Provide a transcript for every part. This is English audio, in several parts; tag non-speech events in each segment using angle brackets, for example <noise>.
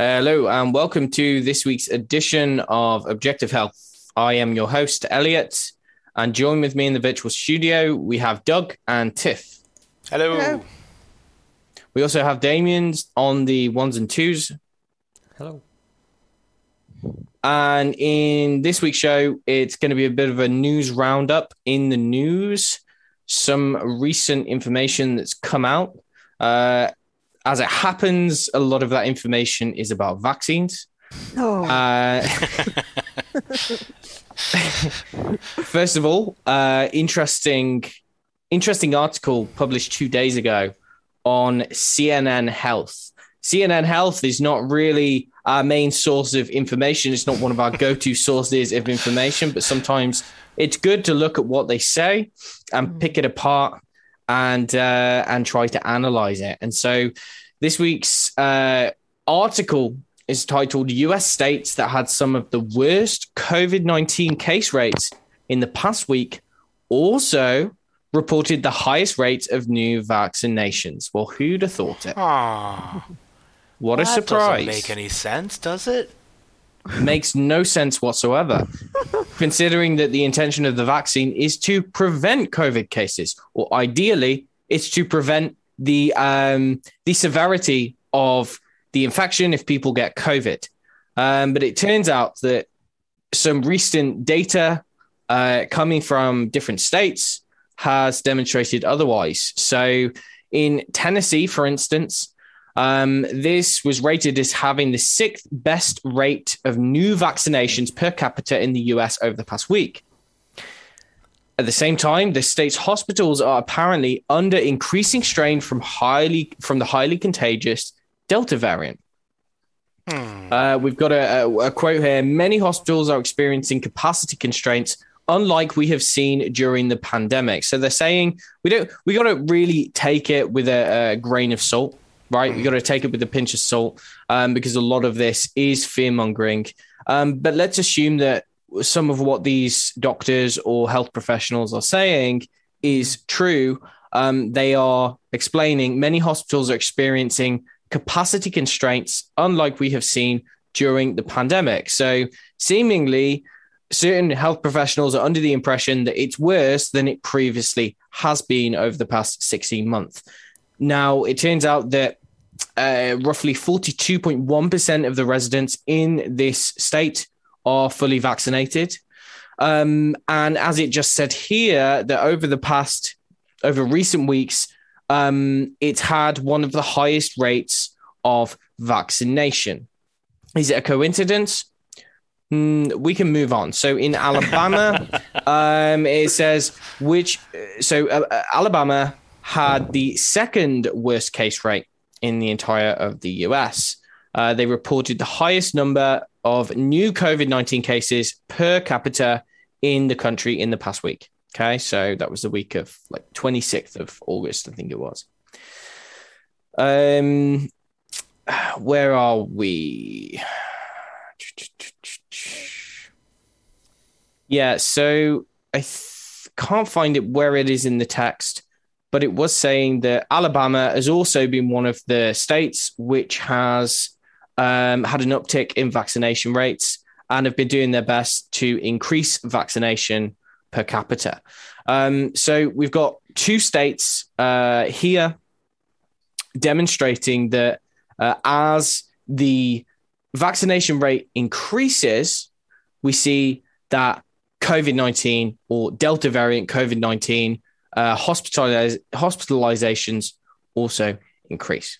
Hello, and welcome to this week's edition of Objective Health. I am your host, Elliot, and join with me in the virtual studio, we have Doug and Tiff. Hello. Hello. We also have Damien's on the ones and twos. Hello. And in this week's show, it's going to be a bit of a news roundup in the news, some recent information that's come out. Uh, as it happens, a lot of that information is about vaccines. Oh, Uh, <laughs> first of all, uh, interesting, interesting article published two days ago on CNN Health. CNN Health is not really our main source of information. It's not one of our go-to <laughs> sources of information, but sometimes it's good to look at what they say and pick it apart and uh, and try to analyze it. And so, this week's uh, article is titled US states that had some of the worst COVID 19 case rates in the past week also reported the highest rate of new vaccinations. Well, who'd have thought it? Aw, What a that surprise. Doesn't make any sense, does it? Makes no sense whatsoever, <laughs> considering that the intention of the vaccine is to prevent COVID cases, or ideally, it's to prevent the um, the severity of the infection if people get COVID. Um, but it turns out that some recent data uh, coming from different states has demonstrated otherwise. So, in Tennessee, for instance, um, this was rated as having the sixth best rate of new vaccinations per capita in the US over the past week. At the same time, the state's hospitals are apparently under increasing strain from highly from the highly contagious Delta variant. Hmm. Uh, we've got a, a, a quote here. Many hospitals are experiencing capacity constraints, unlike we have seen during the pandemic. So they're saying we don't. We got to really take it with a, a grain of salt, right? We got to take it with a pinch of salt um, because a lot of this is fear mongering. Um, but let's assume that some of what these doctors or health professionals are saying is true. Um, they are explaining many hospitals are experiencing capacity constraints, unlike we have seen during the pandemic. So, seemingly, certain health professionals are under the impression that it's worse than it previously has been over the past 16 months. Now, it turns out that uh, roughly 42.1% of the residents in this state are fully vaccinated. Um, and as it just said here, that over the past, over recent weeks, um, it's had one of the highest rates of vaccination. Is it a coincidence? Mm, we can move on. So in Alabama, <laughs> um, it says which. So uh, uh, Alabama had the second worst case rate in the entire of the US. Uh, they reported the highest number of new COVID 19 cases per capita in the country in the past week. Okay. So that was the week of like 26th of August, I think it was. Um, where are we? Yeah. So I th- can't find it where it is in the text but it was saying that Alabama has also been one of the states which has um, had an uptick in vaccination rates and have been doing their best to increase vaccination per capita. Um, so we've got two states uh, here demonstrating that uh, as the vaccination rate increases, we see that COVID 19 or Delta variant COVID 19 uh, hospitaliz- hospitalizations also increase.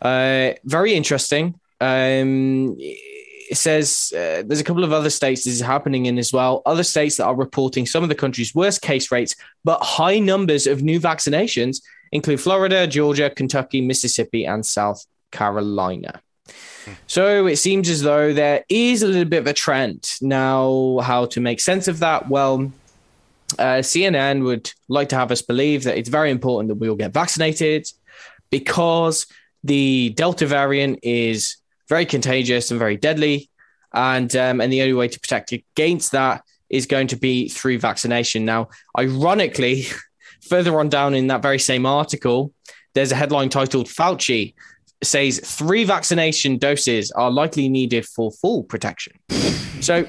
Uh, very interesting. Um, it says uh, there's a couple of other states this is happening in as well. Other states that are reporting some of the country's worst case rates, but high numbers of new vaccinations include Florida, Georgia, Kentucky, Mississippi, and South Carolina. So it seems as though there is a little bit of a trend. Now, how to make sense of that? Well, uh, CNN would like to have us believe that it's very important that we all get vaccinated because the Delta variant is very contagious and very deadly. And, um, and the only way to protect against that is going to be through vaccination. Now, ironically, <laughs> further on down in that very same article, there's a headline titled Fauci says three vaccination doses are likely needed for full protection. So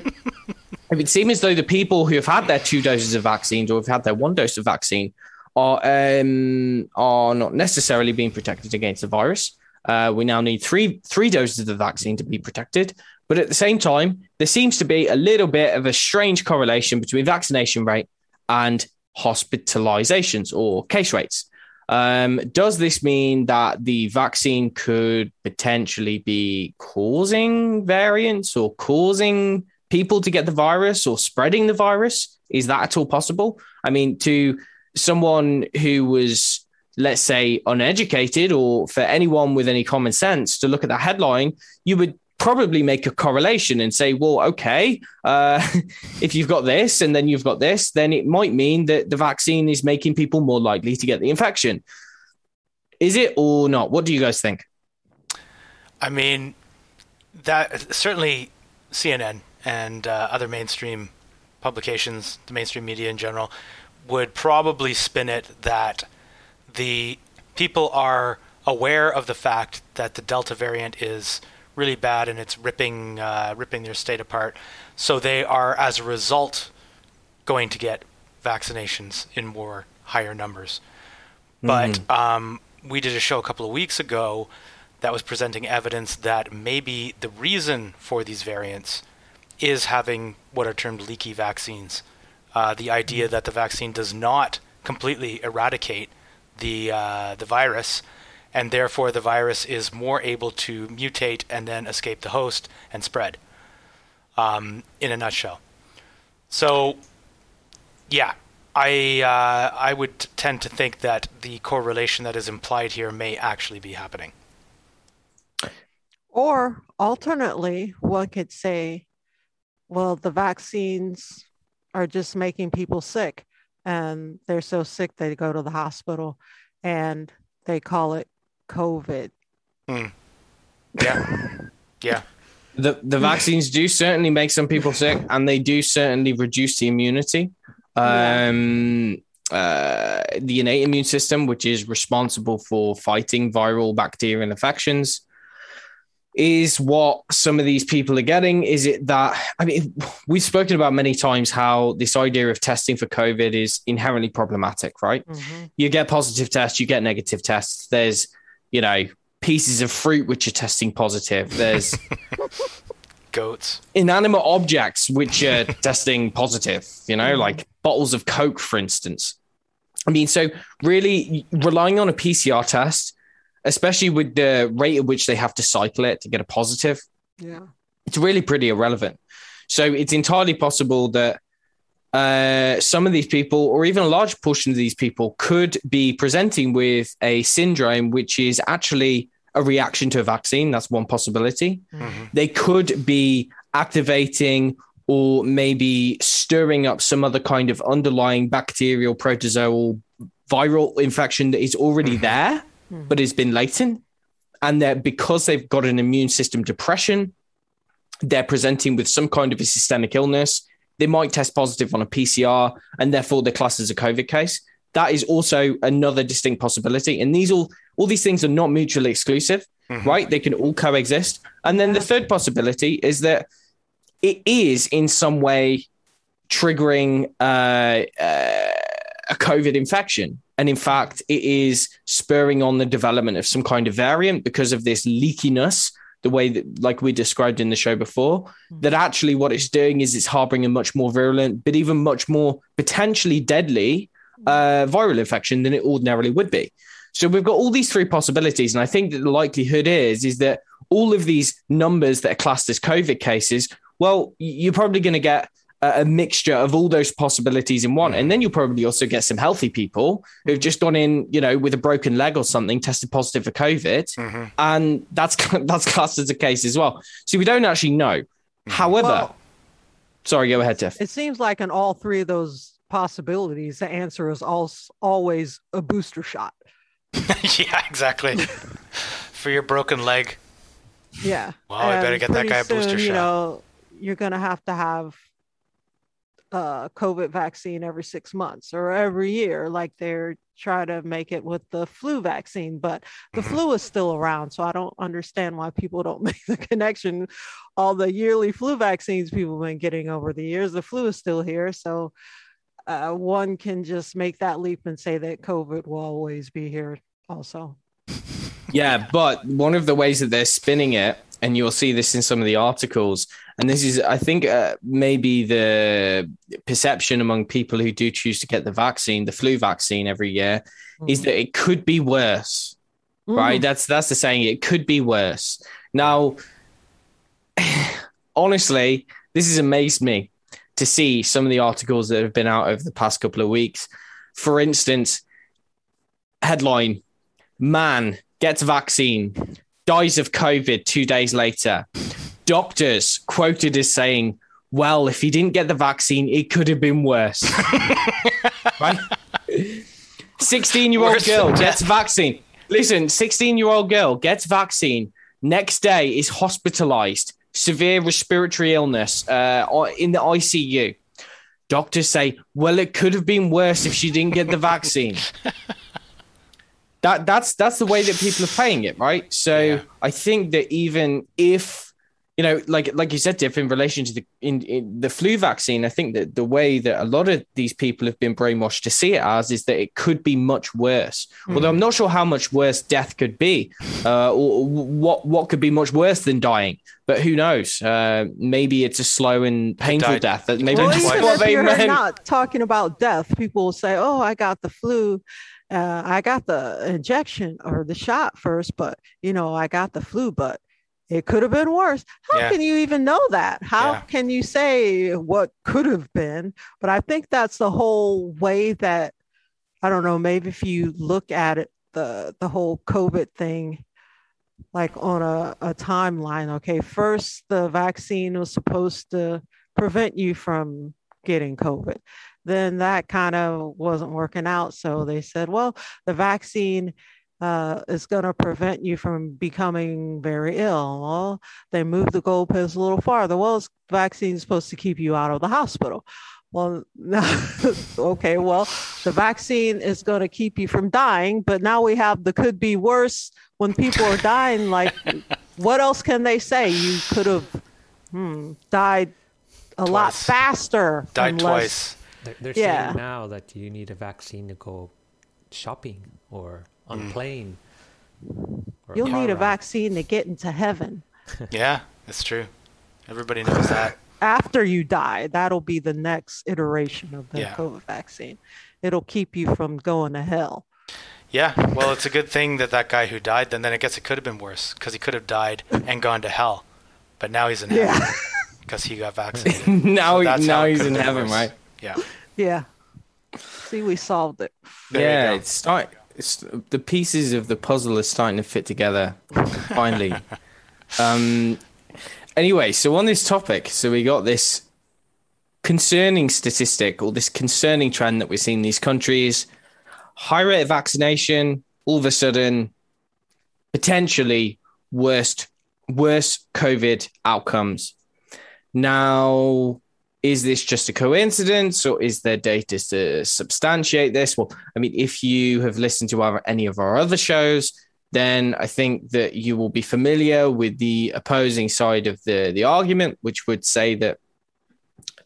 it would seem as though the people who have had their two doses of vaccines or have had their one dose of vaccine are um, are not necessarily being protected against the virus. Uh, we now need three three doses of the vaccine to be protected. But at the same time, there seems to be a little bit of a strange correlation between vaccination rate and hospitalizations or case rates. Um, does this mean that the vaccine could potentially be causing variants or causing people to get the virus or spreading the virus? Is that at all possible? I mean, to someone who was, let's say, uneducated, or for anyone with any common sense to look at that headline, you would probably make a correlation and say, well, okay, uh, <laughs> if you've got this and then you've got this, then it might mean that the vaccine is making people more likely to get the infection. Is it or not? What do you guys think? I mean, that certainly CNN and uh, other mainstream publications, the mainstream media in general, would probably spin it that the people are aware of the fact that the Delta variant is really bad and it's ripping uh, ripping their state apart. So they are, as a result, going to get vaccinations in more higher numbers. But Mm-hmm. um, we did a show a couple of weeks ago that was presenting evidence that maybe the reason for these variants is having what are termed leaky vaccines. Uh, the idea that the vaccine does not completely eradicate the uh, the virus, and therefore the virus is more able to mutate and then escape the host and spread. Um, in a nutshell. So, yeah, I uh, I would tend to think that the correlation that is implied here may actually be happening. Or alternately, one could say, well, the vaccines are just making people sick, and they're so sick they go to the hospital and they call it COVID. Yeah, yeah, The the vaccines do certainly make some people sick, and they do certainly reduce the immunity. Yeah. Um, uh, the innate immune system, which is responsible for fighting viral bacterial infections, is what some of these people are getting. Is it that I mean, we've spoken about many times how this idea of testing for COVID is inherently problematic, right? Mhm. you get positive tests, you get negative tests. There's, you know, pieces of fruit which are testing positive. There's <laughs> goats. inanimate objects which are <laughs> testing positive, you know, like bottles of Coke, for instance. I mean, so really relying on a PCR test, especially with the rate at which they have to cycle it to get a positive, Yeah. it's really pretty irrelevant. So it's entirely possible that uh, some of these people, or even a large portion of these people, could be presenting with a syndrome which is actually a reaction to a vaccine. That's one possibility. Mhm. They could be activating or maybe stirring up some other kind of underlying bacterial, protozoal, viral infection that is already Mhm. there, Mhm. but has been latent. And that because they've got an immune system depression, they're presenting with some kind of a systemic illness. They might test positive on a PCR and therefore they're classed as a COVID case. That is also another distinct possibility. And these all all these things are not mutually exclusive, Mhm. right? They can all coexist. And then the third possibility is that it is in some way triggering uh, uh, a COVID infection. And in fact, it is spurring on the development of some kind of variant because of this leakiness, the way that, like we described in the show before, that actually what it's doing is it's harboring a much more virulent, but even much more potentially deadly uh, viral infection than it ordinarily would be. So we've got all these three possibilities, and I think that the likelihood is is that all of these numbers that are classed as COVID cases, well, you're probably going to get a, a mixture of all those possibilities in one, and then you'll probably also get some healthy people who've just gone in, you know, with a broken leg or something, tested positive for COVID, Mhm. and that's <laughs> that's classed as a case as well. So we don't actually know. However, Well, sorry, go ahead, Tiff. it seems like in all three of those possibilities, the answer is als- always a booster shot. <laughs> yeah, exactly. <laughs> For your broken leg. Yeah. Well, I better get that guy a booster soon, You shot. know, you're gonna have to have uh, COVID vaccine every six months or every year, like they're trying to make it with the flu vaccine. But the Mhm. flu is still around. So I don't understand why people don't <laughs> make the connection. All the yearly flu vaccines people have been getting over the years, the flu is still here. So uh, one can just make that leap and say that COVID will always be here also. Yeah, but one of the ways that they're spinning it, and you'll see this in some of the articles, and this is, I think, uh, maybe the perception among people who do choose to get the vaccine, the flu vaccine every year, is that it could be worse. Mhm. Right? That's that's the saying. It could be worse. Now, <sighs> honestly, this has amazed me to see some of the articles that have been out over the past couple of weeks. For instance, headline: Man gets vaccine, dies of COVID two days later. Doctors quoted as saying, Well, if he didn't get the vaccine, it could have been worse. <laughs> right? 16 year old girl gets vaccine. Listen, 16 year old girl gets vaccine. Next day is hospitalized, severe respiratory illness uh, in the ICU. Doctors say, well, it could have been worse if she didn't get the vaccine. that that's that's the way that people are playing it, right? So Yeah. I think that even if you know, like like you said, Tiff, in relation to the in, in the flu vaccine, I think that the way that a lot of these people have been brainwashed to see it as is that it could be much worse. Although I'm not sure how much worse death could be, uh, or what what could be much worse than dying. But who knows? Uh, maybe it's a slow and painful death. That maybe well, that's even what if they you're meant. not talking about death, people will say, "Oh, I got the flu. Uh, I got the injection or the shot first, but you know, I got the flu, but it could have been worse." How Yeah. can you even know that? How Yeah. can you say what could have been? But I think that's the whole way that I don't know. Maybe if you look at it, the the whole COVID thing like on a, a timeline. Okay, first the vaccine was supposed to prevent you from getting COVID. Then that kind of wasn't working out. So they said, well, the vaccine uh, is going to prevent you from becoming very ill. Well, they moved the goalpost a little farther. Well, this vaccine is supposed to keep you out of the hospital. Well, <laughs> okay, well, the vaccine is going to keep you from dying, but now we have the could be worse when people are dying. Like, <laughs> what else can they say? You could have hmm, died a lot faster. Died unless- twice. They're, they're Yeah. saying now that you need a vaccine to go shopping or on Mm. a plane. You'll car need a vaccine to get into heaven. <laughs> Yeah, that's true. Everybody knows that. <laughs> After you die, that'll be the next iteration of the Yeah. COVID vaccine. It'll keep you from going to hell. Yeah, well, it's a good thing that that guy who died, then then I guess it could have been worse because he could have died and gone to hell, but now he's in Yeah. heaven <laughs> because he got vaccinated. now So that's now he's in heaven, worse. right? Yeah. Yeah. See, we solved it. There yeah, it's start. It's the pieces of the puzzle are starting to fit together. Finally. <laughs> um. Anyway, so on this topic, so we got this concerning statistic or this concerning trend that we're seeing in these countries: high rate of vaccination. All of a sudden, potentially worst worse COVID outcomes. Now, is this just a coincidence or is there data to substantiate this? Well, I mean, if you have listened to our, any of our other shows, then I think that you will be familiar with the opposing side of the, the argument, which would say that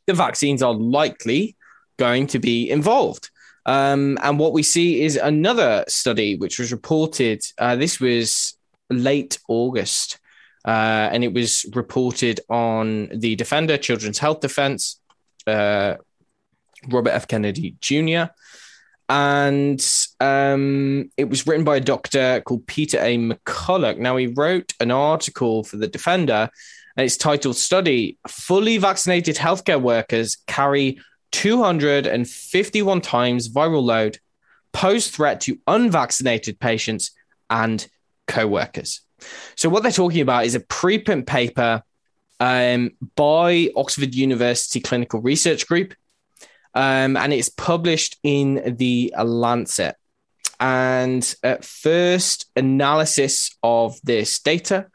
the vaccines are likely going to be involved. Um, and what we see is another study which was reported, uh, this was late August, uh, and it was reported on the Defender Children's Health Defense, uh, Robert F. Kennedy Jr. And um, it was written by a doctor called Peter A. McCullough. Now, he wrote an article for the Defender, and it's titled Study Fully Vaccinated Healthcare Workers Carry 251 times viral load, pose threat to unvaccinated patients and co workers. So, what they're talking about is a preprint paper um, by Oxford University Clinical Research Group, um, and it's published in the Lancet. And at first analysis of this data,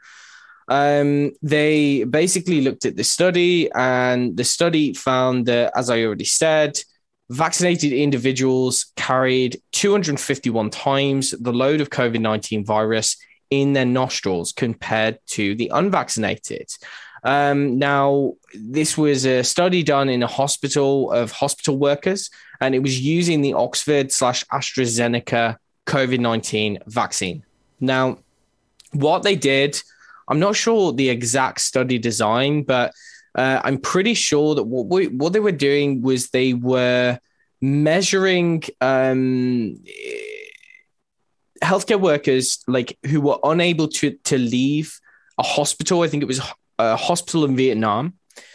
Um, they basically looked at the study, and the study found that, as I already said, vaccinated individuals carried 251 times the load of COVID 19 virus in their nostrils compared to the unvaccinated. Um, now, this was a study done in a hospital of hospital workers, and it was using the Oxford slash AstraZeneca COVID 19 vaccine. Now, what they did, I'm not sure the exact study design, but uh, I'm pretty sure that what we, what they were doing was they were measuring um, healthcare workers like who were unable to to leave a hospital. I think it was a hospital in Vietnam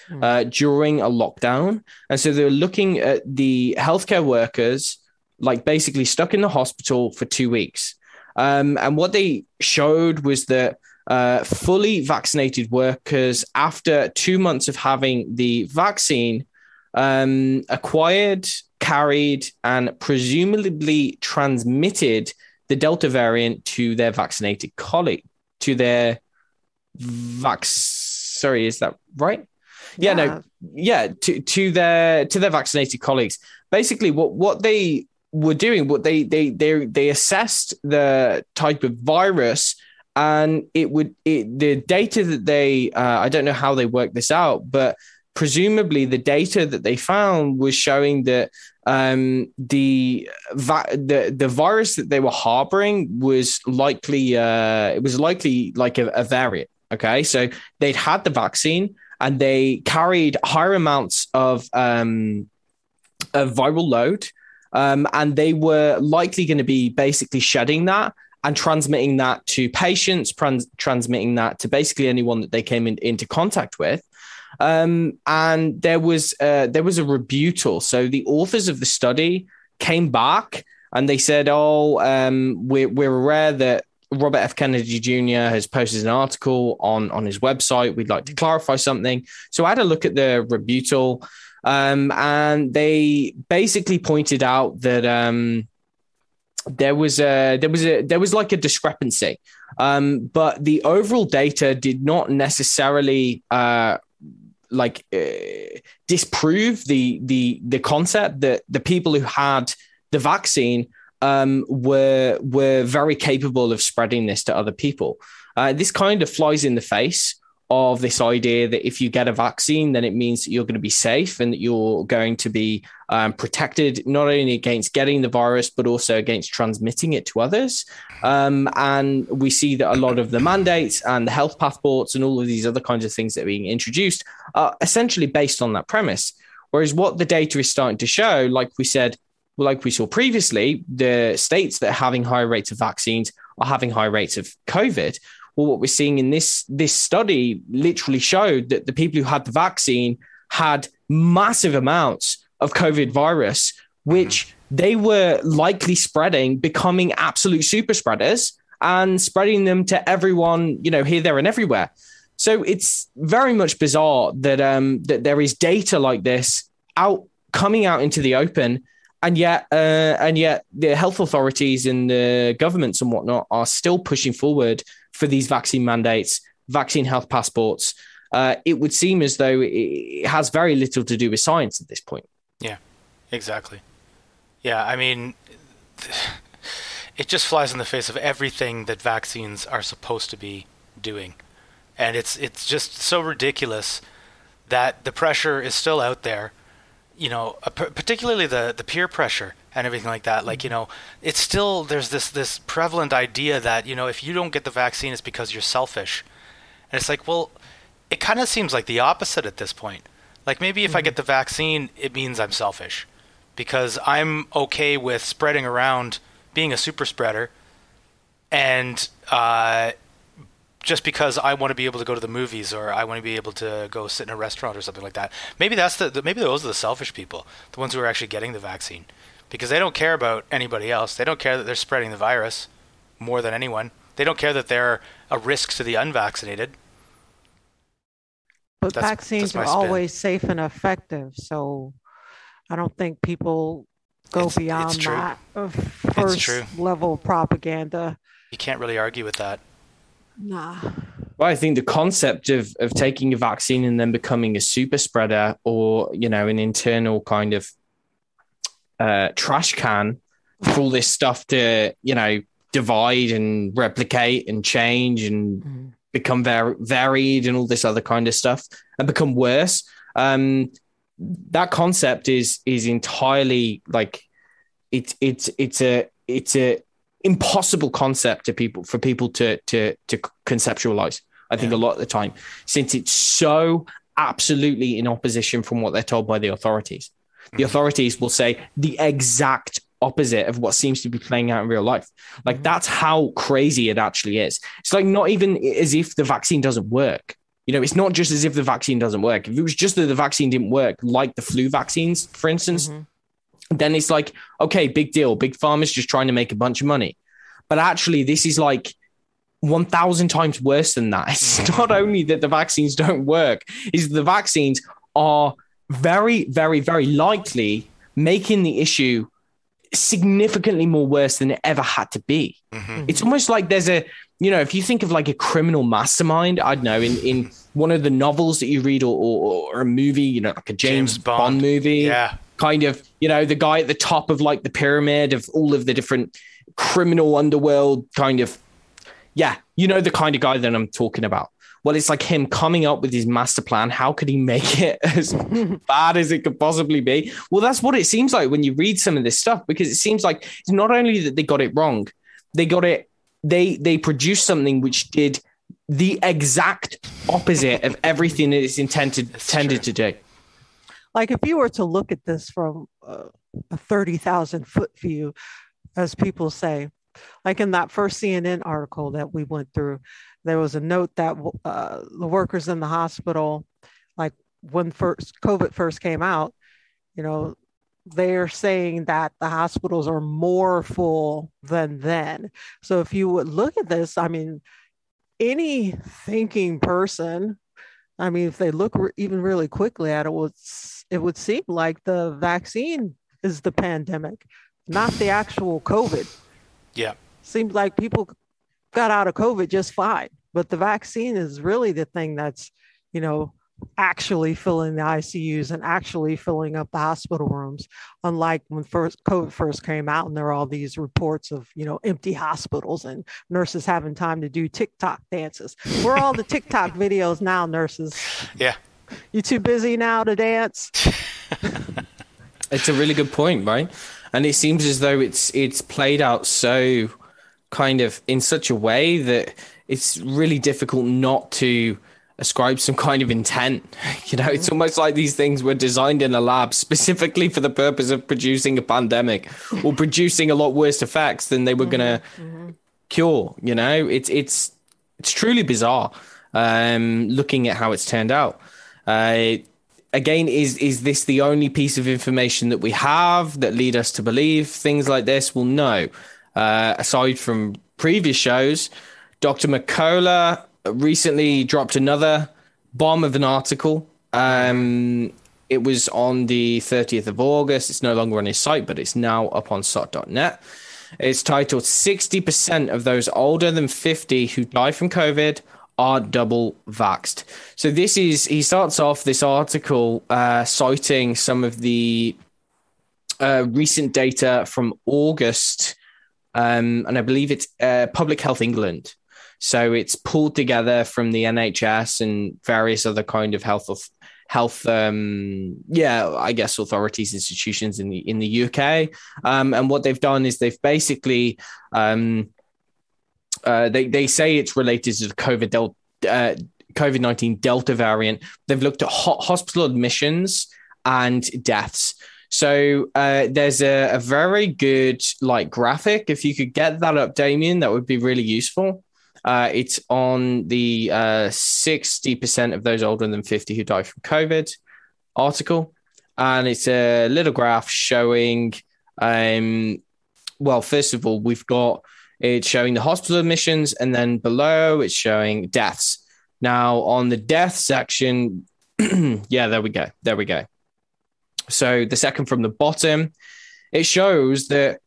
hmm. uh, during a lockdown, and so they're looking at the healthcare workers like basically stuck in the hospital for two weeks. Um, and what they showed was that uh, fully vaccinated workers, after two months of having the vaccine, um, acquired, carried, and presumably transmitted the Delta variant to their vaccinated colleague, to their vac. Sorry, is that right? Yeah, yeah, no, yeah, to to their to their vaccinated colleagues. Basically, what what they were doing, what they they they they assessed the type of virus, and it would it, the data that they uh, I don't know how they worked this out, but presumably the data that they found was showing that um, the va- the the virus that they were harboring was likely uh, it was likely like a, a variant. Okay, so they'd had the vaccine and they carried higher amounts of um, of viral load, um, and they were likely going to be basically shedding that and transmitting that to patients, trans- transmitting that to basically anyone that they came in, into contact with. Um, and there was uh, there was a rebuttal. So the authors of the study came back and they said, "Oh, um, we're we're aware that Robert F. Kennedy Jr. has posted an article on on his website. We'd like to clarify something." So I had a look at the rebuttal, um, and they basically pointed out that. Um, there was a there was a there was like a discrepancy um, but the overall data did not necessarily uh, like uh, disprove the the the concept that the people who had the vaccine um, were were very capable of spreading this to other people. Uh, this kind of flies in the face of this idea that if you get a vaccine, then it means that you're going to be safe and that you're going to be um, protected not only against getting the virus, but also against transmitting it to others. Um, and we see that a lot of the mandates and the health passports and all of these other kinds of things that are being introduced are essentially based on that premise. Whereas what the data is starting to show, like we said, like we saw previously, the states that are having higher rates of vaccines are having high rates of COVID. Well, what we're seeing in this this study literally showed that the people who had the vaccine had massive amounts of COVID virus, which they were likely spreading, becoming absolute super spreaders and spreading them to everyone, you know, here, there, and everywhere. So it's very much bizarre that um, that there is data like this out coming out into the open, and yet uh, and yet the health authorities and the governments and whatnot are still pushing forward for these vaccine mandates, vaccine health passports, uh, it would seem as though it has very little to do with science at this point. Yeah, exactly. Yeah, I mean, <laughs> it just flies in the face of everything that vaccines are supposed to be doing, and it's it's just so ridiculous that the pressure is still out there. You know, particularly the the peer pressure and everything like that. Like, you know, it's still there's this this prevalent idea that, you know, if you don't get the vaccine it's because you're selfish. And it's like, well, it kind of seems like the opposite at this point. Like maybe if mm-hmm. I get the vaccine, it means I'm selfish because I'm okay with spreading around being a super spreader and uh, just because I want to be able to go to the movies or I want to be able to go sit in a restaurant or something like that. Maybe that's the, the maybe those are the selfish people, the ones who are actually getting the vaccine because they don't care about anybody else. They don't care that they're spreading the virus more than anyone. They don't care that they're a risk to the unvaccinated. But that's, vaccines that's are always safe and effective, so I don't think people go it's, beyond it's that of first level propaganda. You can't really argue with that. Nah. Well, I think the concept of of taking a vaccine and then becoming a super spreader, or you know, an internal kind of uh, trash can for all this stuff to you know divide and replicate and change and Mhm. become var- varied and all this other kind of stuff and become worse. Um, that concept is is entirely like it's it's it's a it's a impossible concept to people for people to to to conceptualize. I think Yeah. a lot of the time since it's so absolutely in opposition from what they're told by the authorities. The authorities will say the exact opposite of what seems to be playing out in real life. Like Mhm. that's how crazy it actually is. It's like not even as if the vaccine doesn't work. You know, it's not just as if the vaccine doesn't work. If it was just that the vaccine didn't work, like the flu vaccines, for instance, Mhm. then it's like, okay, big deal. Big pharma's just trying to make a bunch of money. But actually, this is like 1,000 times worse than that. <laughs> It's not only that the vaccines don't work, is the vaccines are very, very, very likely making the issue significantly more worse than it ever had to be. Mhm. It's almost like there's a, you know, if you think of like a criminal mastermind, I don't know, in, in one of the novels that you read or, or, or a movie, you know, like a James, James Bond. Bond. movie, Yeah. kind of, you know, the guy at the top of like the pyramid of all of the different criminal underworld kind of, yeah, you know, the kind of guy that I'm talking about. Well, it's like him coming up with his master plan. How could he make it <laughs> as bad as it could possibly be? Well, that's what it seems like when you read some of this stuff, because it seems like it's not only that they got it wrong, they got it, they they produced something which did the exact opposite of everything that it's intended intended to do. like if you were to look at this from uh, a 30,000 foot view, as people say, like in that first CNN article that we went through, there was a note that uh, the workers in the hospital, like when first COVID first came out, you know, they're saying that the hospitals are more full than then. So if you would look at this, I mean, any thinking person I mean, if they look re- even really quickly at it, would it would seem like the vaccine is the pandemic, not the actual COVID. Yeah. Seems like people got out of COVID just fine, but the vaccine is really the thing that's, you know, actually filling the ICUs and actually filling up the hospital rooms. Unlike when first COVID first came out, and there were all these reports of, you know, empty hospitals and nurses having time to do TikTok dances. Where are all the TikTok videos now, nurses? Yeah. You too busy now to dance? <laughs> It's a really good point, right? And it seems as though it's it's played out so kind of in such a way that it's really difficult not to ascribe some kind of intent. <laughs> You know, it's almost like these things were designed in a lab specifically for the purpose of producing a pandemic or producing a lot worse effects than they were going to cure. You know, it's it's it's truly bizarre um, looking at how it's turned out. Uh, again, is is this the only piece of information that we have that lead us to believe things like this? Well, no. Uh, aside from previous shows, Dr. Mercola recently dropped another bomb of an article. Um, it was on the 30th of August. It's no longer on his site, but it's now up on sott.net. It's titled 60% of those older than 50 who die from COVID are double vaxxed. So this is, he starts off this article uh, citing some of the uh, recent data from August, um, and I believe it's uh, Public Health England. So it's pulled together from the NHS and various other kind of health of health, um, yeah, I guess authorities, institutions in the in the UK. Um, and what they've done is they've basically um, uh, they they say it's related to the COVID delta. Uh, COVID 19 Delta variant. They've looked at ho- hospital admissions and deaths. So uh, there's a, a very good like graphic. If you could get that up, Damien, that would be really useful. Uh, it's on the uh, 60% of those older than 50 who die from COVID article. And it's a little graph showing, um, well, first of all, we've got it's showing the hospital admissions, and then below it's showing deaths. Now, on the death section, <clears throat> yeah, there we go. There we go. So the second from the bottom, it shows that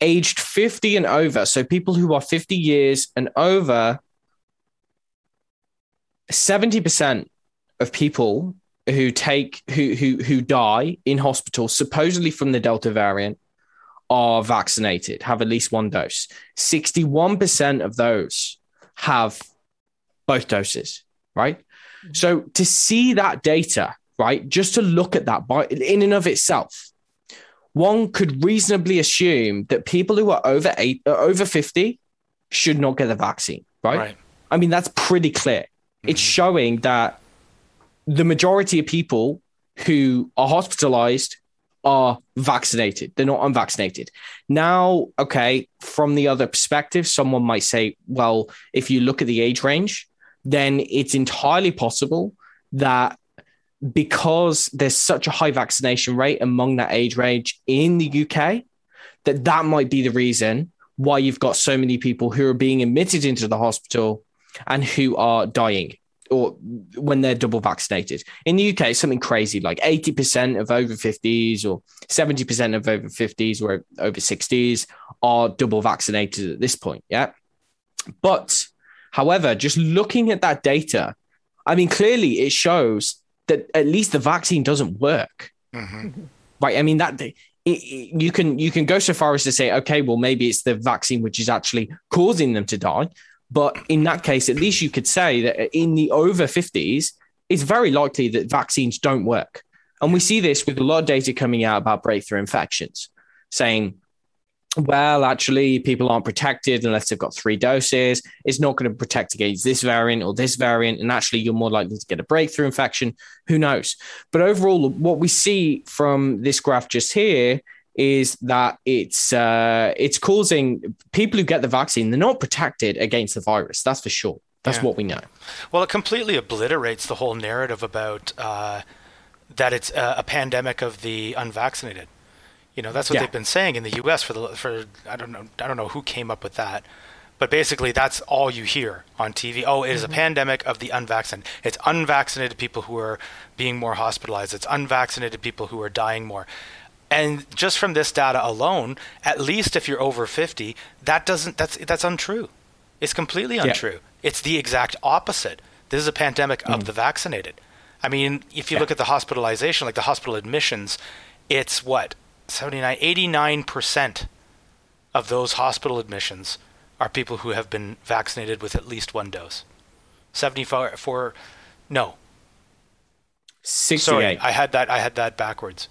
aged 50 and over, so people who are 50 years and over, 70% of people who take who who who die in hospital supposedly from the delta variant are vaccinated have at least one dose. 61% of those have both doses right? Mm-hmm. So to see that data right just to look at that by in and of itself one could reasonably assume that people who are over eight uh, over 50 should not get the vaccine right, Right. i mean that's pretty clear it's showing that the majority of people who are hospitalized are vaccinated. They're not unvaccinated. Now, okay, from the other perspective, someone might say, well, if you look at the age range, then it's entirely possible that because there's such a high vaccination rate among that age range in the UK, that that might be the reason why you've got so many people who are being admitted into the hospital and who are dying or when they're double vaccinated. In the UK, it's something crazy like 80% of over 50s or 70% of over 50s or over 60s are double vaccinated at this point. Yeah. But however, just looking at that data, I mean, clearly it shows that at least the vaccine doesn't work. Mhm. Right. I mean, that it, it- you can you can go so far as to say, okay, well, maybe it's the vaccine which is actually causing them to die. But in that case, at least you could say that in the over 50s, it's very likely that vaccines don't work. And we see this with a lot of data coming out about breakthrough infections, saying, well, actually, people aren't protected unless they've got three doses. It's not going to protect against this variant or this variant. And actually, you're more likely to get a breakthrough infection. Who knows? But overall, what we see from this graph just here is that it's uh, it's causing people who get the vaccine, they're not protected against the virus. That's for sure. That's Yeah. what we know. Well, it completely obliterates the whole narrative about uh, that it's a, a pandemic of the unvaccinated. You know, that's what Yeah. they've been saying in the U.S. for the for I don't know I don't know who came up with that, but basically that's all you hear on TV. Oh, it is a mm-hmm. pandemic of the unvaccinated. It's unvaccinated people who are being more hospitalized. It's unvaccinated people who are dying more. And just from this data alone, at least if you're over 50, that doesn't that's that's untrue. It's completely Yeah. untrue. It's the exact opposite. This is a pandemic of mm. the vaccinated. I mean, if you Yeah. look at the hospitalization, like the hospital admissions, it's what? 79 89% of those hospital admissions are people who have been vaccinated with at least one dose. 74 for no, 68. Sorry, I had that. I had that backwards.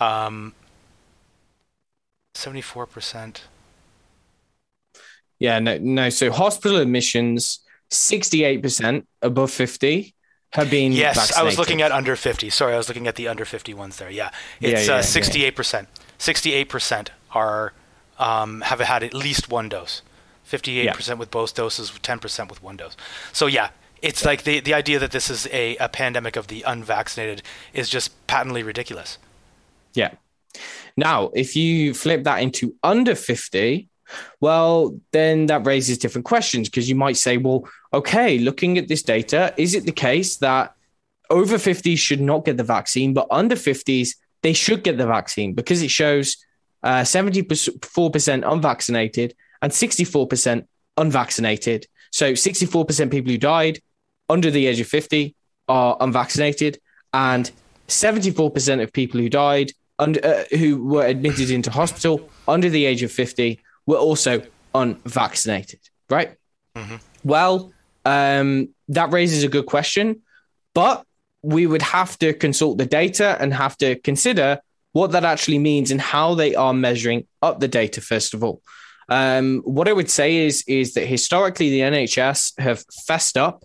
Um, seventy-four percent. Yeah, no, no. So hospital admissions, 68% above 50 have been Yes. I was looking at under fifty. Sorry, I was looking at the under fifty ones there. Yeah, Yeah, it's yeah, uh, sixty-eight percent. Sixty-eight percent are um, have had at least one dose. Fifty-eight percent with both doses. Ten percent with one dose. So yeah. It's like the, the idea that this is a, a pandemic of the unvaccinated is just patently ridiculous. Yeah. Now, if you flip that into under 50, well, then that raises different questions because you might say, well, okay, looking at this data, is it the case that over 50s should not get the vaccine, but under 50s, they should get the vaccine because it shows uh, 74% unvaccinated and 64% unvaccinated. So 64% people who died under the age of 50 are unvaccinated, and 74% of people who died under, uh, who were admitted into hospital under the age of 50 were also unvaccinated, right? Well, um, that raises a good question, but we would have to consult the data and have to consider what that actually means and how they are measuring up the data, first of all. Um, what I would say is, is that historically the NHS have fessed up.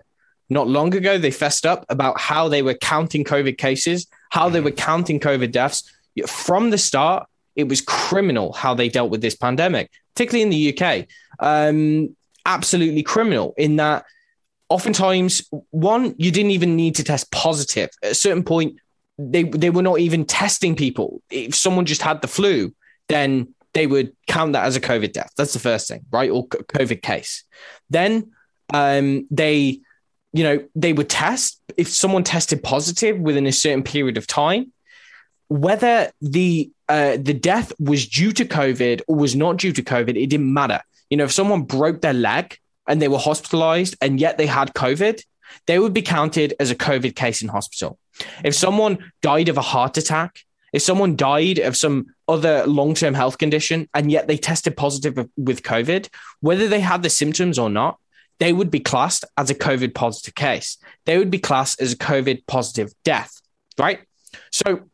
Not long ago, they fessed up about how they were counting COVID cases, how they were counting COVID deaths. From the start, it was criminal how they dealt with this pandemic, particularly in the UK. Um, absolutely criminal in that oftentimes, one, you didn't even need to test positive. At a certain point, they, they were not even testing people. If someone just had the flu, then they would count that as a COVID death. That's the first thing, right? Or COVID case. Then um, they, you know, they would test if someone tested positive within a certain period of time, whether the uh, the death was due to COVID or was not due to COVID, it didn't matter. You know, if someone broke their leg and they were hospitalized and yet they had COVID, they would be counted as a COVID case in hospital. If someone died of a heart attack, if someone died of some other long term health condition and yet they tested positive with COVID, whether they had the symptoms or not, they would be classed as a COVID positive case. They would be classed as a COVID positive death, right? So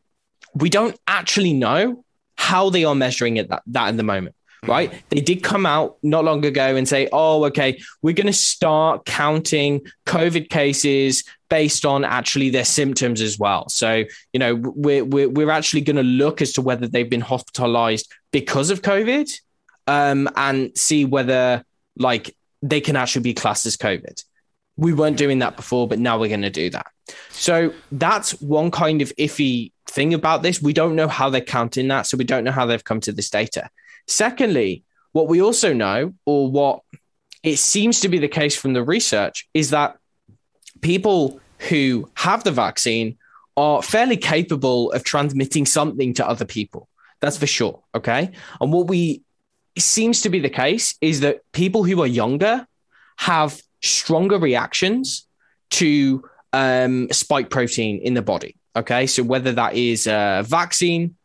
we don't actually know how they are measuring it that, that in the moment right? They did come out not long ago and say, oh, okay, we're going to start counting COVID cases based on actually their symptoms as well. So, you know, we're, we're, we're actually going to look as to whether they've been hospitalized because of COVID um, and see whether like they can actually be classed as COVID. We weren't doing that before, but now we're going to do that. So that's one kind of iffy thing about this. We don't know how they're counting that. So we don't know how they've come to this data. Secondly, what we also know, or what it seems to be the case from the research, is that people who have the vaccine are fairly capable of transmitting something to other people. That's for sure. Okay. And what we seems to be the case is that people who are younger have stronger reactions to um, spike protein in the body. Okay. So whether that is a vaccine,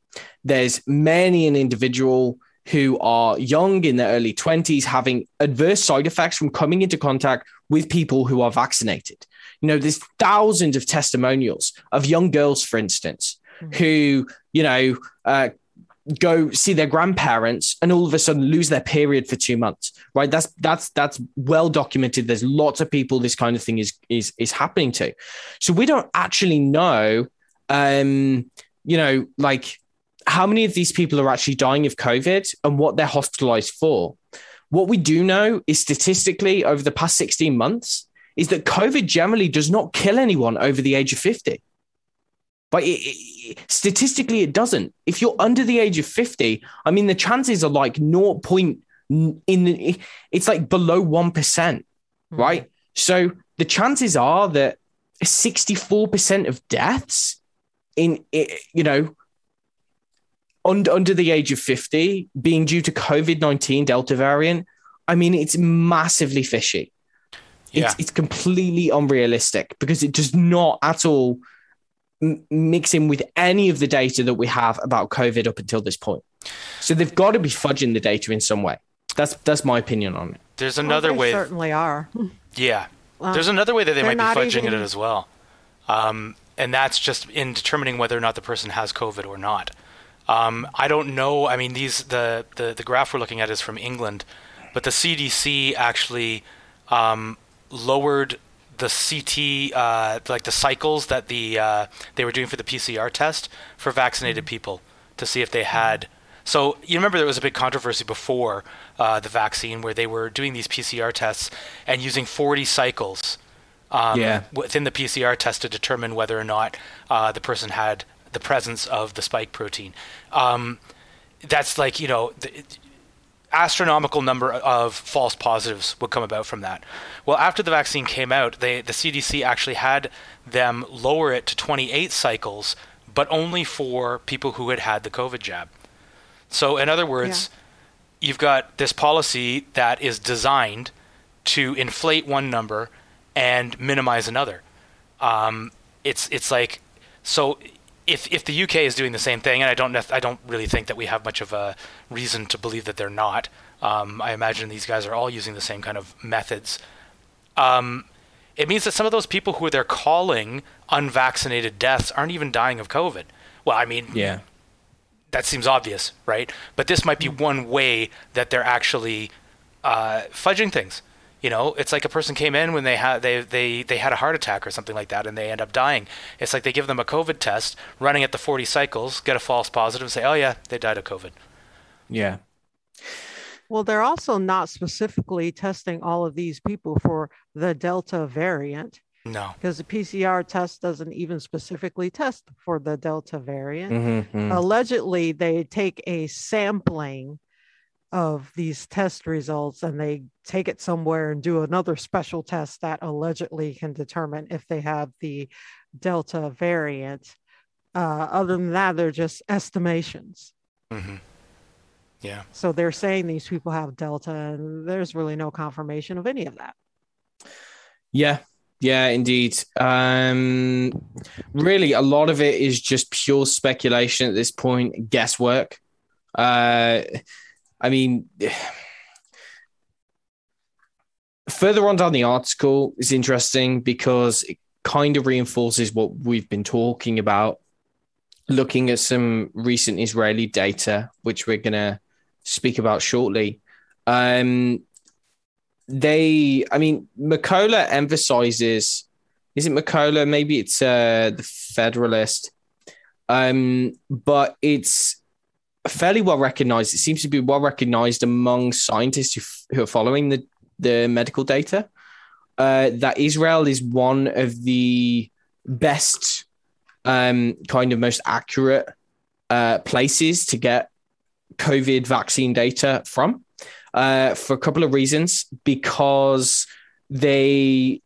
there's many an individual who are young in their early 20s having adverse side effects from coming into contact with people who are vaccinated. You know, there's thousands of testimonials of young girls, for instance, mm-hmm. who, you know, uh, go see their grandparents and all of a sudden lose their period for two months right that's that's that's well documented there's lots of people this kind of thing is is is happening to so we don't actually know um you know like how many of these people are actually dying of COVID and what they're hospitalized for. What we do know is statistically over the past 16 months is that COVID generally does not kill anyone over the age of 50. But it, it, statistically, it doesn't. If you're under the age of 50, I mean, the chances are like 0. Point in the, it's like below 1%, mm-hmm. right? So the chances are that 64% of deaths in, you know, under, under the age of 50 being due to COVID 19 Delta variant, I mean, it's massively fishy. Yeah. It's, it's completely unrealistic because it does not at all m- mix in with any of the data that we have about COVID up until this point. So they've got to be fudging the data in some way. That's that's my opinion on it. There's another well, way. Certainly are. Yeah. There's another way that they might be fudging even... it as well. Um, and that's just in determining whether or not the person has COVID or not. Um, I don't know. I mean, these the, the the graph we're looking at is from England, but the CDC actually um, lowered the CT, uh, like the cycles that the uh, they were doing for the PCR test for vaccinated mm-hmm. people to see if they had. So you remember there was a big controversy before uh, the vaccine where they were doing these PCR tests and using 40 cycles um, yeah. within the PCR test to determine whether or not uh, the person had the presence of the spike protein. Um, that's like you know the astronomical number of false positives would come about from that. Well, after the vaccine came out, they the CDC actually had them lower it to 28 cycles, but only for people who had had the COVID jab. So, in other words, yeah. you've got this policy that is designed to inflate one number and minimize another. Um, it's it's like so if if the UK is doing the same thing, and I don't I don't really think that we have much of a reason to believe that they're not. Um, I imagine these guys are all using the same kind of methods. Um, it means that some of those people who they're calling unvaccinated deaths aren't even dying of COVID. Well, I mean, yeah, that seems obvious, right? But this might be one way that they're actually uh, fudging things. You know, it's like a person came in when they had they, they they had a heart attack or something like that, and they end up dying. It's like they give them a COVID test, running at the 40 cycles, get a false positive, and say, "Oh yeah, they died of COVID." Yeah. Well, they're also not specifically testing all of these people for the Delta variant. No. Because the PCR test doesn't even specifically test for the Delta variant. Mm-hmm. Allegedly, they take a sampling of these test results and they take it somewhere and do another special test that allegedly can determine if they have the Delta variant. Uh, other than that, they're just estimations. Mm-hmm. Yeah. So they're saying these people have Delta, and there's really no confirmation of any of that. Yeah. Yeah, indeed. Um, really, a lot of it is just pure speculation at this point, guesswork. Uh, I mean, <sighs> further on down the article is interesting because it kind of reinforces what we've been talking about. Looking at some recent Israeli data, which we're going to speak about shortly. Um, they, I mean, Mercola emphasizes, is it Mercola? Maybe it's uh, the Federalist, um, but it's fairly well recognized. It seems to be well recognized among scientists who, f- who are following the, the medical data uh, that Israel is one of the best, um, kind of most accurate uh, places to get COVID vaccine data from uh, for a couple of reasons. Because they,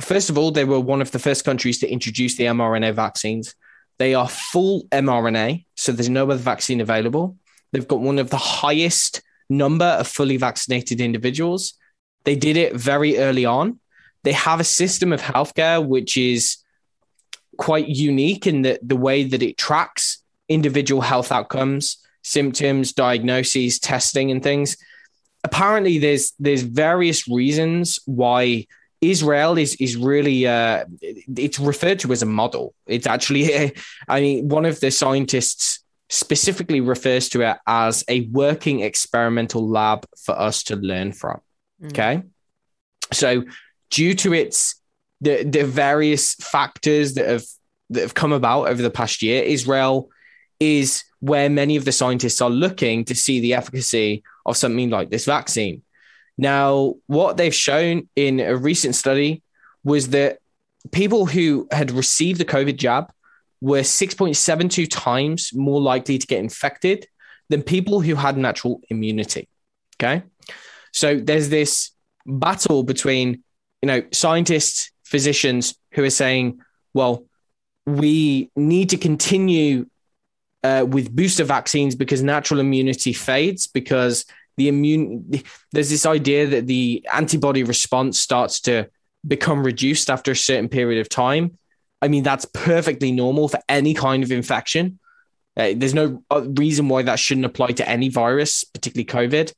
first of all, they were one of the first countries to introduce the mRNA vaccines. They are full mRNA, so there's no other vaccine available. They've got one of the highest number of fully vaccinated individuals. They did it very early on. They have a system of healthcare which is quite unique in the, the way that it tracks individual health outcomes, symptoms, diagnoses, testing, and things. Apparently, there's there's various reasons why Israel is is really uh, it's referred to as a model. It's actually, <laughs> I mean, one of the scientists specifically refers to it as a working experimental lab for us to learn from. Mm. Okay, so due to its the the various factors that have that have come about over the past year, Israel is where many of the scientists are looking to see the efficacy of something like this vaccine. Now, what they've shown in a recent study was that people who had received the COVID jab were 6.72 times more likely to get infected than people who had natural immunity. Okay. So there's this battle between, you know, scientists, physicians who are saying, well, we need to continue uh, with booster vaccines because natural immunity fades because the immune there's this idea that the antibody response starts to become reduced after a certain period of time. I mean, that's perfectly normal for any kind of infection. Uh, there's no reason why that shouldn't apply to any virus, particularly COVID.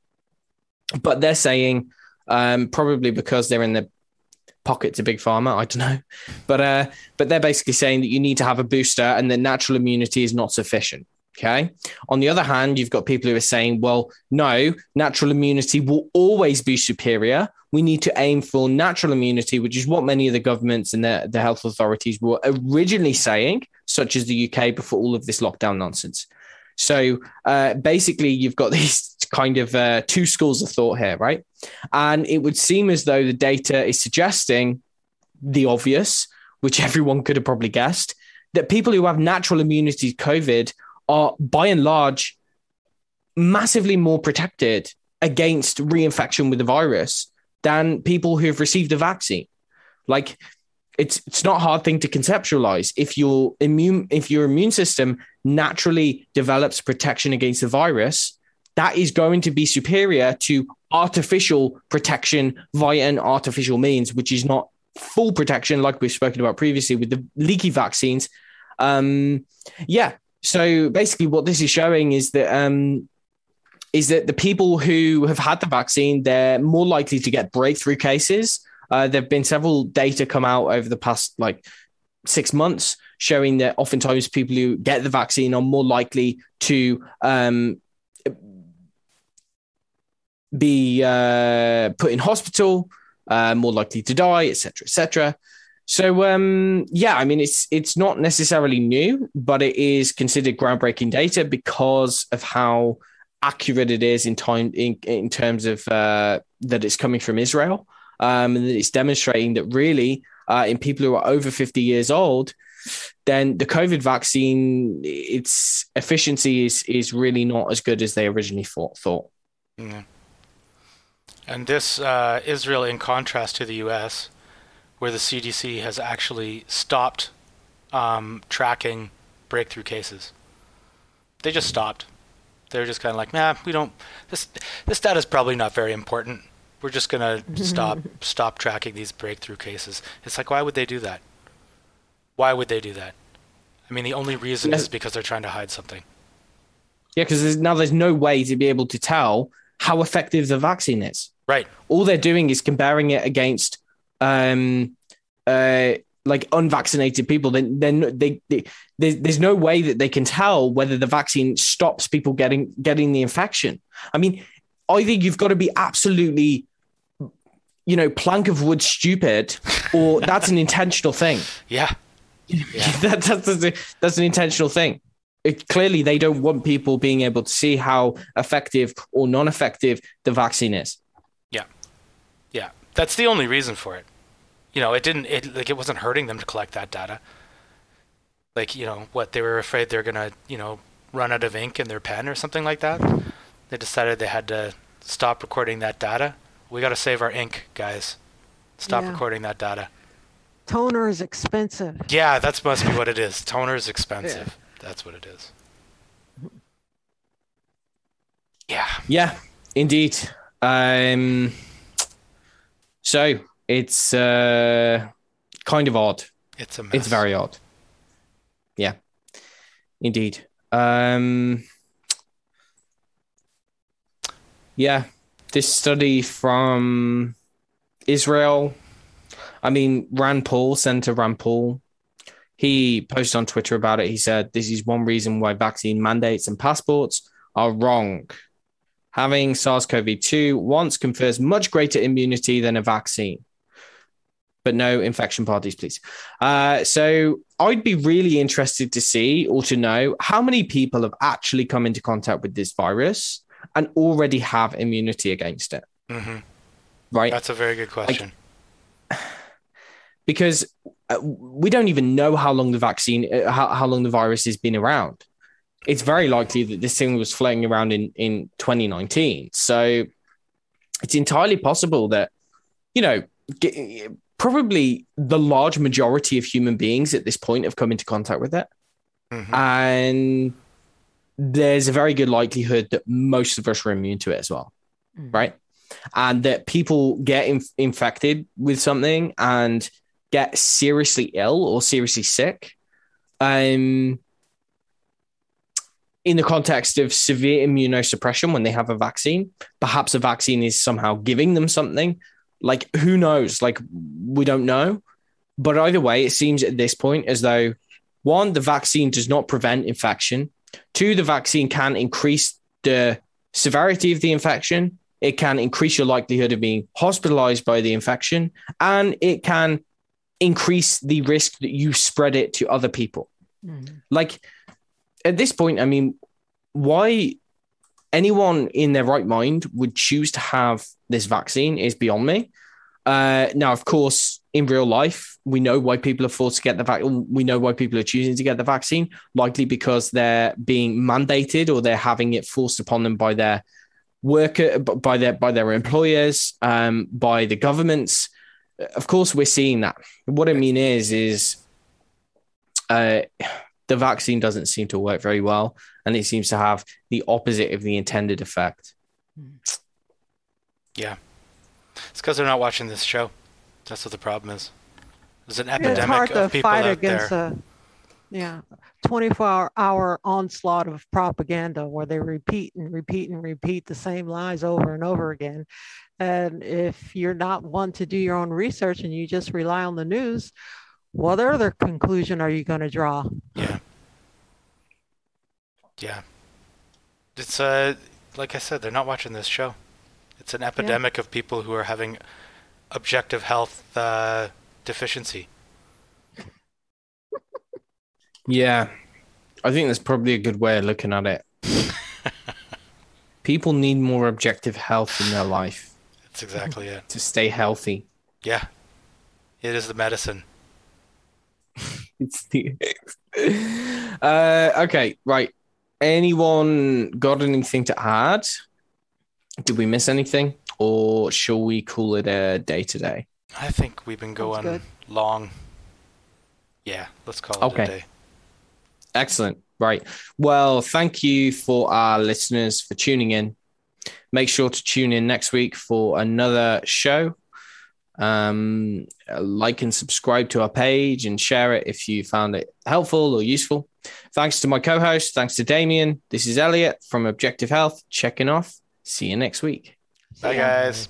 But they're saying um, probably because they're in the pockets of big pharma. I don't know, but uh, but they're basically saying that you need to have a booster and that natural immunity is not sufficient. Okay. On the other hand, you've got people who are saying, well, no, natural immunity will always be superior. We need to aim for natural immunity, which is what many of the governments and the, the health authorities were originally saying, such as the UK before all of this lockdown nonsense. So uh, basically, you've got <laughs> these kind of uh, two schools of thought here, right? And it would seem as though the data is suggesting the obvious, which <laughs> everyone could have probably guessed, that people who have natural immunity to COVID are by and large massively more protected against reinfection with the virus than people who have received a vaccine. Like it's it's not a hard thing to conceptualize. If your immune if your immune system naturally develops protection against the virus, that is going to be superior to artificial protection via an artificial means, which is not full protection, like we've spoken about previously with the leaky vaccines. Um, yeah. So basically, what this is showing is that um, is that the people who have had the vaccine they're more likely to get breakthrough cases. Uh, there have been several data come out over the past like six months showing that oftentimes people who get the vaccine are more likely to um, be uh, put in hospital, uh, more likely to die, etc., etc. So um, yeah, I mean it's it's not necessarily new, but it is considered groundbreaking data because of how accurate it is in time in, in terms of uh, that it's coming from Israel, um, and it's demonstrating that really uh, in people who are over fifty years old, then the COVID vaccine its efficiency is is really not as good as they originally thought. thought. Yeah. And this uh, Israel, in contrast to the U.S., where the CDC has actually stopped um, tracking breakthrough cases. They just stopped. They're just kind of like, nah, we don't. This this data is probably not very important. we're just gonna <laughs> stop stop tracking these breakthrough cases. It's like, why would they do that? Why would they do that? I mean, the only reason is because they're trying to hide something. Yeah, because there's, now there's no way to be able to tell how effective the vaccine is. Right. All they're doing is comparing it against, um, uh, like unvaccinated people. Then, then they, they there's, there's no way that they can tell whether the vaccine stops people getting getting the infection. I mean, either you've got to be absolutely, you know, plank of wood stupid, or <laughs> that's an intentional thing. Yeah. <laughs> Yeah. that, that's, that's an intentional thing. It, clearly, they don't want people being able to see how effective or non effective the vaccine is. Yeah, yeah. That's the only reason for it. You know, it didn't it like it wasn't hurting them to collect that data. Like, you know, what they were afraid they're going to, you know, run out of ink in their pen or something like that. They decided they had to stop recording that data. We got to save our ink, guys. Stop Yeah. recording that data. Toner is expensive. Yeah, that's must be what it is. Toner is expensive. Yeah. That's what it is. Yeah. Yeah, indeed. Um, so it's uh, kind of odd. It's a mess. It's very odd. Yeah, indeed. Um, yeah, this study from Israel. I mean, Rand Paul, Senator Rand Paul, he posted on Twitter about it. He said, This is one reason why vaccine mandates and passports are wrong. Having SARS CoV 2 once confers much greater immunity than a vaccine. But no infection parties, please. Uh, so I'd be really interested to see or to know how many people have actually come into contact with this virus and already have immunity against it, hmm right? That's a very good question. because uh, we don't even know how long the vaccine, uh, how, how long the virus has been around. It's very likely that this thing was floating around in, in 2019. So it's entirely possible that, you know, probably the large majority of human beings at this point have come into contact with it. Mhm. And there's a very good likelihood that most of us are immune to it as well Mhm. right? And that people get inf- infected with something and get seriously ill or seriously sick. Um, in the context of severe immunosuppression when they have a vaccine, perhaps a vaccine is somehow giving them something. Like, who knows? Like, we don't know. But either way, it seems at this point as though one, the vaccine does not prevent infection. Two, the vaccine can increase the severity of the infection. It can increase your likelihood of being hospitalized by the infection, and it can increase the risk that you spread it to other people. Mhm. Like at this point, I mean, why anyone in their right mind would choose to have this vaccine is beyond me. Uh, now, of course, in real life, we know why people are forced to get the vaccine. We know why people are choosing to get the vaccine, likely because they're being mandated or they're having it forced upon them by their worker, by their by their employers, um, by the governments. Of course, we're seeing that. What I mean is, is uh, the vaccine doesn't seem to work very well, and it seems to have the opposite of the intended effect. Hmm. Yeah. It's because they're not watching this show. That's what the problem is. There's an Yeah, it's hard epidemic to of people fight out against there. a yeah 24 hour, hour onslaught of propaganda where they repeat and repeat and repeat the same lies over and over again and if you're not one to do your own research and you just rely on the news what other conclusion are you going to draw Yeah. Yeah. It's uh like I said, they're not watching this show. It's an epidemic of people who are having objective health uh, deficiency. Yeah, I think that's probably a good way of looking at it. <laughs> People need more objective health in their life That's exactly it. to stay healthy. Yeah. It is the medicine. <laughs> It's the <laughs> uh, okay, right. Anyone got anything to add? Did we miss anything, or shall we call it a day today? I think we've been going long. Yeah, let's call it Okay. a day. Excellent. Right. Well, thank you for our listeners for tuning in. Make sure to tune in next week for another show. Um, like and subscribe to our page and share it if you found it helpful or useful. Thanks to my co host. Thanks to Damien. This is Elliot from Objective Health checking off. See you next week. Bye, guys.